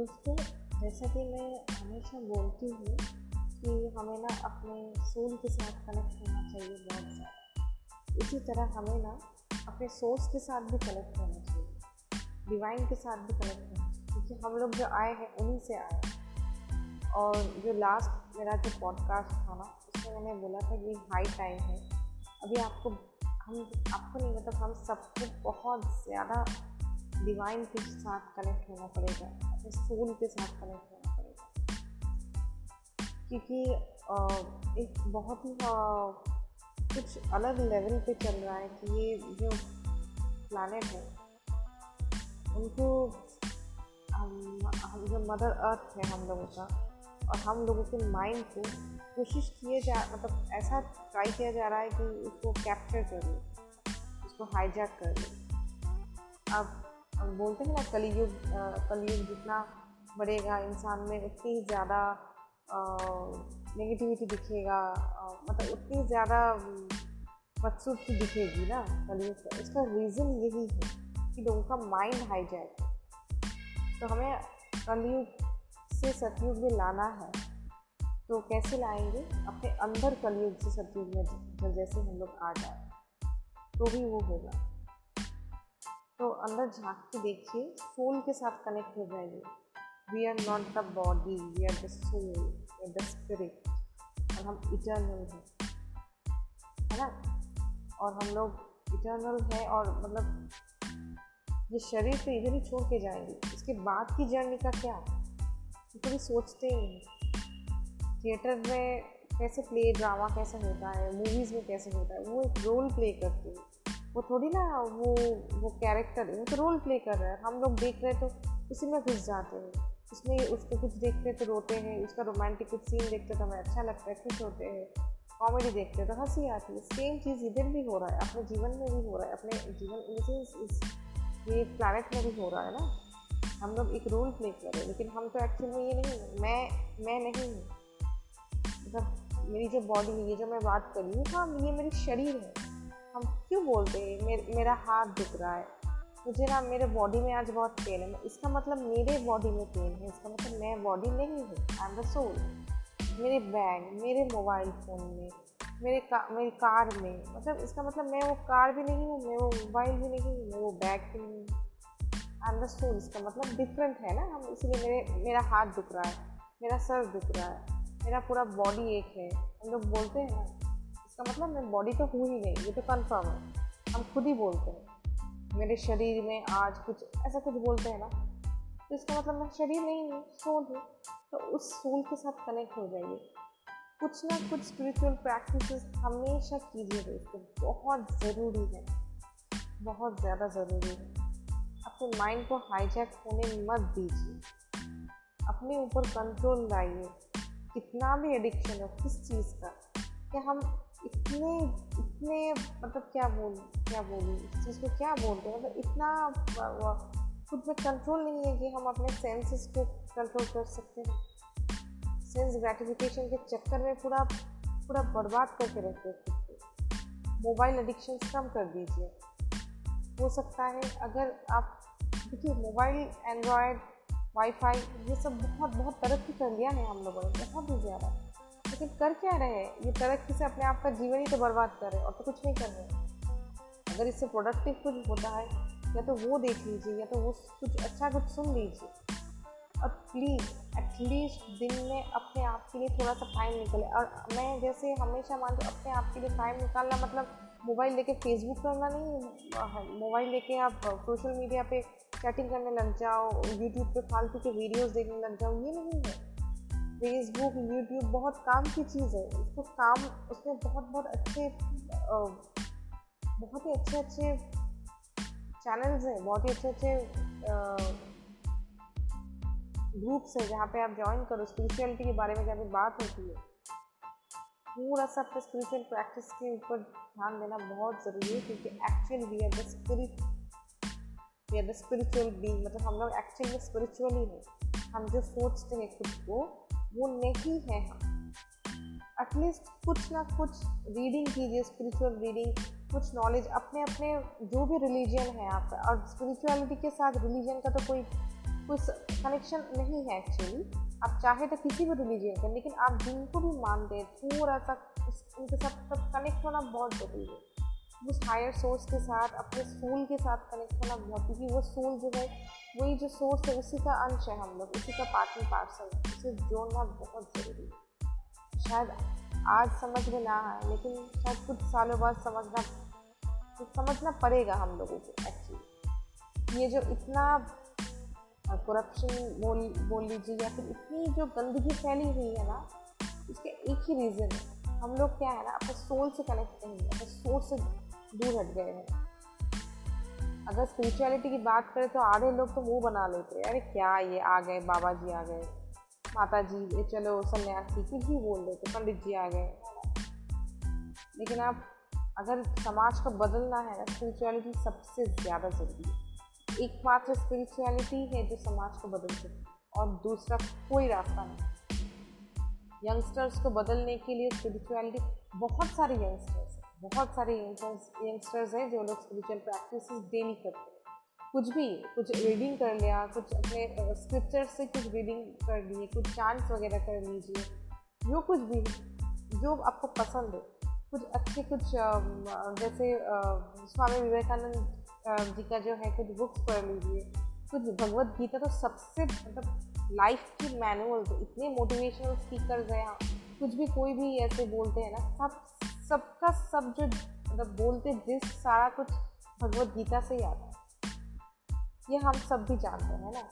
दोस्तों, जैसा कि मैं हमेशा बोलती हूँ कि हमें ना अपने सोल के साथ कनेक्ट होना चाहिए बहुत ज़्यादा। इसी तरह हमें ना अपने सोर्स के साथ भी कनेक्ट होना चाहिए डिवाइन के साथ भी कनेक्ट होना चाहिए, क्योंकि हम लोग जो आए हैं, उन्हीं से आए हैं। और जो लास्ट मेरा जो पॉडकास्ट था ना, उसमें मैंने बोला था कि हाई टाइम है। अभी आपको, हम, आपको नहीं मतलब हम सबको बहुत ज़्यादा डिवाइन के साथ कनेक्ट होना पड़ेगा, अपने सोल के साथ कनेक्ट होना पड़ेगा। क्योंकि एक बहुत ही कुछ अलग लेवल पे चल रहा है कि ये जो प्लानट है, उनको, हम जो मदर अर्थ है हम लोगों का, और हम लोगों के माइंड को कोशिश किए जा मतलब ऐसा ट्राई किया जा रहा है कि उसको कैप्चर कर ले उसको हाईजैक कर ले अब हम बोलते हैं ना, कलयुग कलयुग जितना बढ़ेगा, इंसान में उतनी ही ज़्यादा नेगेटिविटी दिखेगा मतलब उतनी ज़्यादा बदसूरती दिखेगी ना कलयुग का इसका रीज़न यही है कि लोगों का माइंड हाईजैक है। तो हमें कलयुग से सतयुग में लाना है तो कैसे लाएँगे? अपने अंदर कलयुग से सतयुग में, जैसे हम लोग आ जाए तो भी वो होगा। तो अंदर झाँक के देखिए सोल के साथ कनेक्ट हो जाइए we are not the body we are the soul we are the spirit और हम इटर्नल हैं, है ना? और हम लोग इटर्नल हैं और मतलब ये शरीर तो इधर ही छोड़ के जाएँगे। इसके बाद की जर्नी का क्या? तो कभी सोचते ही नहीं। थिएटर में कैसे प्ले ड्रामा कैसे होता है मूवीज़ में कैसे होता है, वो एक रोल प्ले करते हैं। वो थोड़ी ना वो वो कैरेक्टर है वो तो रोल प्ले कर रहा है। हम लोग देख रहे तो उसी में घुस जाते हैं। उसमें उसको कुछ देखते तो रोते हैं उसका रोमांटिक कुछ सीन देखते तो हमें अच्छा लगता है खुश होते हैं। कॉमेडी देखते तो हँसी आती है। सेम चीज़ इधर भी हो रहा है अपने जीवन में भी हो रहा है अपने जीवन इस, इस ये प्लानट में भी हो रहा है ना। हम लोग एक रोल प्ले कर रहे हैं लेकिन हम तो एक्चुअल में ये नहीं मैं मैं नहीं हूँ। मतलब मेरी जो बॉडी है ये जो मैं बात कर रही हूँ हाँ ये मेरी शरीर है। हम क्यों बोलते हैं? मेर, मेरा हाथ दुख रहा है। मुझे ना मेरे बॉडी में आज बहुत पेन है। इसका मतलब मेरे बॉडी में पेन है। इसका मतलब मैं बॉडी नहीं हूँ। आई एम द सोल मेरे बैग मेरे मोबाइल फ़ोन में मेरे का मेरी कार में मतलब इसका मतलब मैं वो कार भी नहीं हूँ मैं वो मोबाइल भी नहीं हूँ मैं वो बैग भी नहीं हूँ। आई एम द सोल इसका मतलब डिफरेंट है ना। हम इसलिए मेरे मेरा हाथ दुख रहा है मेरा सर दुख रहा है मेरा पूरा बॉडी एक है। हम लोग बोलते हैं ना इसका मतलब मैं बॉडी तो हूँ ही नहीं, ये तो कन्फर्म है। हम खुद ही बोलते हैं। मेरे शरीर में आज कुछ ऐसा कुछ बोलते हैं ना तो इसका मतलब मैं शरीर नहीं हूँ सोल हूँ। तो उस सोल के साथ कनेक्ट हो जाइए। कुछ ना कुछ स्पिरिचुअल प्रैक्टिस हमेशा कीजिए दोस्तों बहुत ज़रूरी है। बहुत ज़्यादा ज़रूरी है। अपने माइंड को हाईजैक होने मत दीजिए। अपने ऊपर कंट्रोल लाइए। कितना भी एडिक्शन हो, किस चीज़ का, कि हम इतने इतने मतलब क्या बोल, क्या बोलूँ, इस चीज़ को क्या बोलते हैं? मतलब इतना खुद में कंट्रोल नहीं है कि हम अपने सेंसेस को कंट्रोल कर सकते हैं। सेंस ग्रेटिफिकेशन के चक्कर में पूरा पूरा बर्बाद करके रखते हैं मोबाइल एडिक्शन कम कर दीजिए। हो सकता है अगर आप, देखिए मोबाइल एंड्रॉयड वाईफाई ये सब बहुत बहुत तरक्की कर लिया है हम लोगों ने, बहुत ही ज़्यादा। लेकिन कर क्या रहे हैं? ये तरक्की से अपने आप का जीवन ही तो बर्बाद कर रहे हैं, और तो कुछ नहीं कर रहे अगर इससे प्रोडक्टिव कुछ होता है, या तो वो देख लीजिए, या तो वो कुछ अच्छा कुछ सुन लीजिए। और प्लीज़ एटलीस्ट दिन में अपने आप के लिए थोड़ा सा टाइम निकले। और मैं जैसे हमेशा मानती हूँ, अपने आप के लिए टाइम निकालना मतलब मोबाइल लेके फेसबुक करना नहीं मोबाइल लेके आप सोशल मीडिया पे चैटिंग करने लग जाओ यूट्यूब पे फालतू के वीडियोस देखने लग जाओ, ये नहीं है। फेसबुक यूट्यूब बहुत काम की चीज़ है। उसको काम उसमें बहुत बहुत अच्छे बहुत ही अच्छे अच्छे चैनल्स हैं, बहुत ही अच्छे अच्छे ग्रुप्स हैं जहाँ पे आप ज्वाइन करो। स्पिरिचुअलिटी के बारे में पे बात होती है। पूरा सब स्पिरिचुअल प्रैक्टिस के ऊपर ध्यान देना बहुत ज़रूरी है क्योंकि actual we are the spirit we are the spiritual being मतलब हम लोग एक्चुअल स्पिरिचुअल हैं। हम जो सोचते हैं खुद को वो नहीं है हम। एटलीस्ट कुछ ना कुछ रीडिंग कीजिए स्पिरिचुअल रीडिंग कुछ नॉलेज अपने अपने जो भी रिलीजन है आपका और स्पिरिचुअलिटी के साथ रिलीजन का तो कोई कोई कनेक्शन नहीं है एक्चुअली आप चाहे तो किसी भी रिलीजन का, लेकिन आप जिनको भी मानते हैं थोड़ा सा उनके साथ कनेक्ट होना बहुत ज़रूरी है। उस हायर सोर्स के साथ, अपने सोल के साथ कनेक्ट होना बहुत, क्योंकि वो सोल जो है वही जो सोर्स है, उसी का अंश है हम लोग, उसी का पार्टनर पार्सल है। उसे जोड़ना बहुत ज़रूरी है। शायद आज समझ में ना आए, लेकिन शायद कुछ सालों बाद समझना समझना पड़ेगा हम लोगों को एक्चुअली ये जो इतना करप्शन बोल बोल लीजिए, या फिर इतनी जो गंदगी फैली हुई है ना, इसका एक ही रीज़न है। हम लोग क्या है ना, अपने सोल से कनेक्ट नहीं है अपने सोर्स से दूर हट गए हैं। अगर स्पिरिचुअलिटी की बात करें तो आधे लोग तो मुँह बना लेते हैं। अरे क्या ये आ गए बाबा जी आ गए। माता जी ये चलो सन्यासी, कुछ भी बोल देते पंडित जी आ गए। लेकिन आप, अगर समाज को बदलना है ना स्पिरिचुअलिटी सबसे ज़्यादा ज़रूरी है। एक एकमात्र स्पिरिचुअलिटी है जो समाज को बदल सकती है और दूसरा कोई रास्ता नहीं। यंगस्टर्स को बदलने के लिए स्पिरिचुअलिटी बहुत सारे यंगस्टर्स बहुत सारे यंगस्टर्स हैं जो लोग स्पिरिचुअल प्रैक्टिस डेली करते हैं। कुछ भी, कुछ रीडिंग कर लिया, कुछ अपने स्क्रिप्चर से कुछ रीडिंग कर लिए, कुछ चांस वगैरह कर लीजिए, जो कुछ भी, जो आपको पसंद है। कुछ अच्छे, कुछ जैसे स्वामी विवेकानंद जी का जो है, कुछ बुक्स पढ़ लीजिए। कुछ भगवत गीता तो सबसे मतलब लाइफ की मैनुअल तो इतने मोटिवेशनल स्पीकर हैं कुछ भी कोई भी ऐसे बोलते हैं ना, सब सबका सब जो मतलब बोलते जिस सारा कुछ भगवत गीता से ही आता है। ये हम सब भी जानते हैं ना?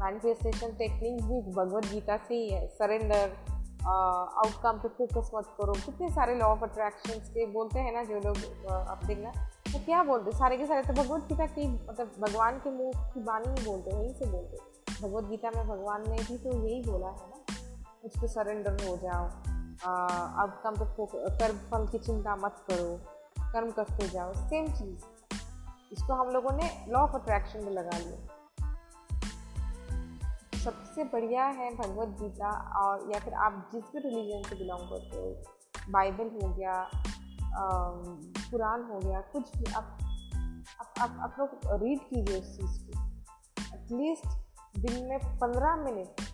मैनिफेस्टेशन टेक्निक भी भगवत गीता से ही है। सरेंडर आउटकम पे फोकस मत करो। कितने सारे लॉ ऑफ़ अट्रैक्शन के बोलते हैं ना जो लोग आप देखना तो क्या बोलते सारे के सारे तो भगवत गीता की मतलब भगवान के मुँह की बानी ही बोलते यहीं से बोलते भगवत गीता में भगवान ने भी तो यही बोला है ना पर सरेंडर हो जाओ। अब कम तो कर्म, फल की चिंता मत करो, कर्म करते जाओ सेम चीज़। इसको हम लोगों ने लॉ ऑफ़ अट्रैक्शन में लगा लिया। सबसे बढ़िया है भगवत गीता, और या फिर आप जिस भी रिलीजन से बिलोंग करते हो बाइबल हो गया कुरान हो गया, कुछ भी आप आप आप आप लोग रीड कीजिए उस चीज़ को। एटलीस्ट दिन में पंद्रह मिनट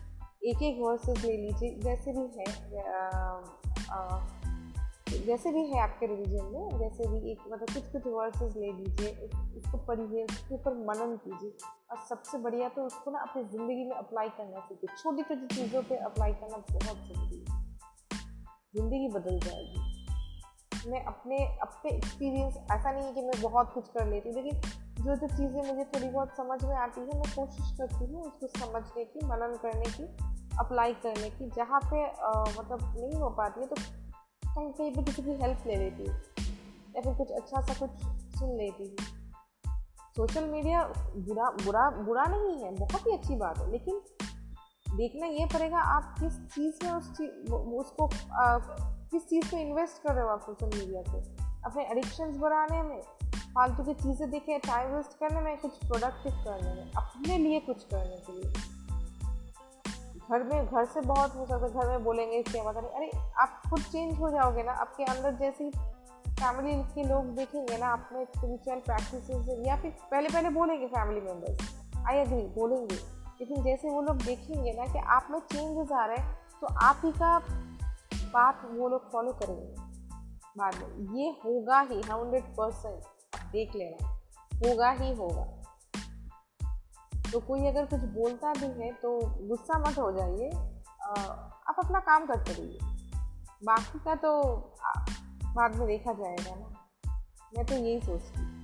एक एक वर्सेस ले लीजिए। जैसे भी है आ, आ, जैसे भी है आपके रिलीजन में जैसे भी एक मतलब कुछ कुछ वर्सेस ले लीजिए उसको पढ़िए उसके ऊपर मनन कीजिए। और सबसे बढ़िया तो उसको ना अपनी ज़िंदगी में अप्लाई करना सीखिए। छोटी छोटी चीज़ों पे अप्लाई करना बहुत ज़रूरी है। ज़िंदगी बदल जाएगी। मैं अपने अपने एक्सपीरियंस ऐसा नहीं है कि मैं बहुत कुछ कर लेती हूँ लेकिन जो जो चीज़ें मुझे थोड़ी बहुत समझ में आती है मैं कोशिश करती हूँ उसको समझने की मनन करने की अप्लाई करने की जहाँ पे आ, मतलब नहीं हो पाती है तो कहीं कहीं पर किसी की हेल्प ले लेती हूँ या फिर कुछ अच्छा सा कुछ सुन लेती हूँ। सोशल मीडिया बुरा बुरा बुरा नहीं है बहुत ही अच्छी बात है लेकिन देखना ये पड़ेगा आप किस चीज़ में उस चीज़ उसको आ, किस चीज़ पे इन्वेस्ट कर रहे हो आप सोशल मीडिया पे? अपने एडिक्शंस बढ़ाने में फालतू की चीज़ें देखे टाइम वेस्ट करने में कुछ प्रोडक्टिव करने में अपने लिए कुछ करने के लिए। घर में घर से बहुत हो सकता है घर में बोलेंगे क्या पता नहीं अरे आप खुद चेंज हो जाओगे ना आपके अंदर जैसी फैमिली के लोग देखेंगे ना अपने स्पिरिचुअल प्रैक्टिस या फिर पहले पहले बोलेंगे फैमिली मेंबर्स आई एग्री बोलेंगे। लेकिन जैसे वो लोग देखेंगे ना कि आप में चेंजेस आ रहे हैं तो आप ही का बात वो लोग फॉलो करेंगे। बाद में, ये होगा ही हंड्रेड परसेंट देख लेना, होगा ही होगा। तो कोई अगर कुछ बोलता भी है तो गुस्सा मत हो जाइए आप अपना काम करते रहिए। बाकी का तो बाद में देखा जाएगा ना। मैं तो यही सोचती हूँ।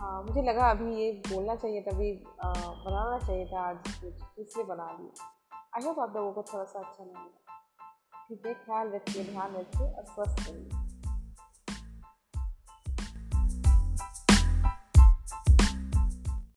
मुझे लगा अभी ये बोलना चाहिए था, अभी बनाना चाहिए था, आज कुछ इसलिए बना दिया आई होप आप लोगों को थोड़ा सा अच्छा लगेगा। ठीक है, ख्याल रखिए, ध्यान रखिए और स्वस्थ रहिए।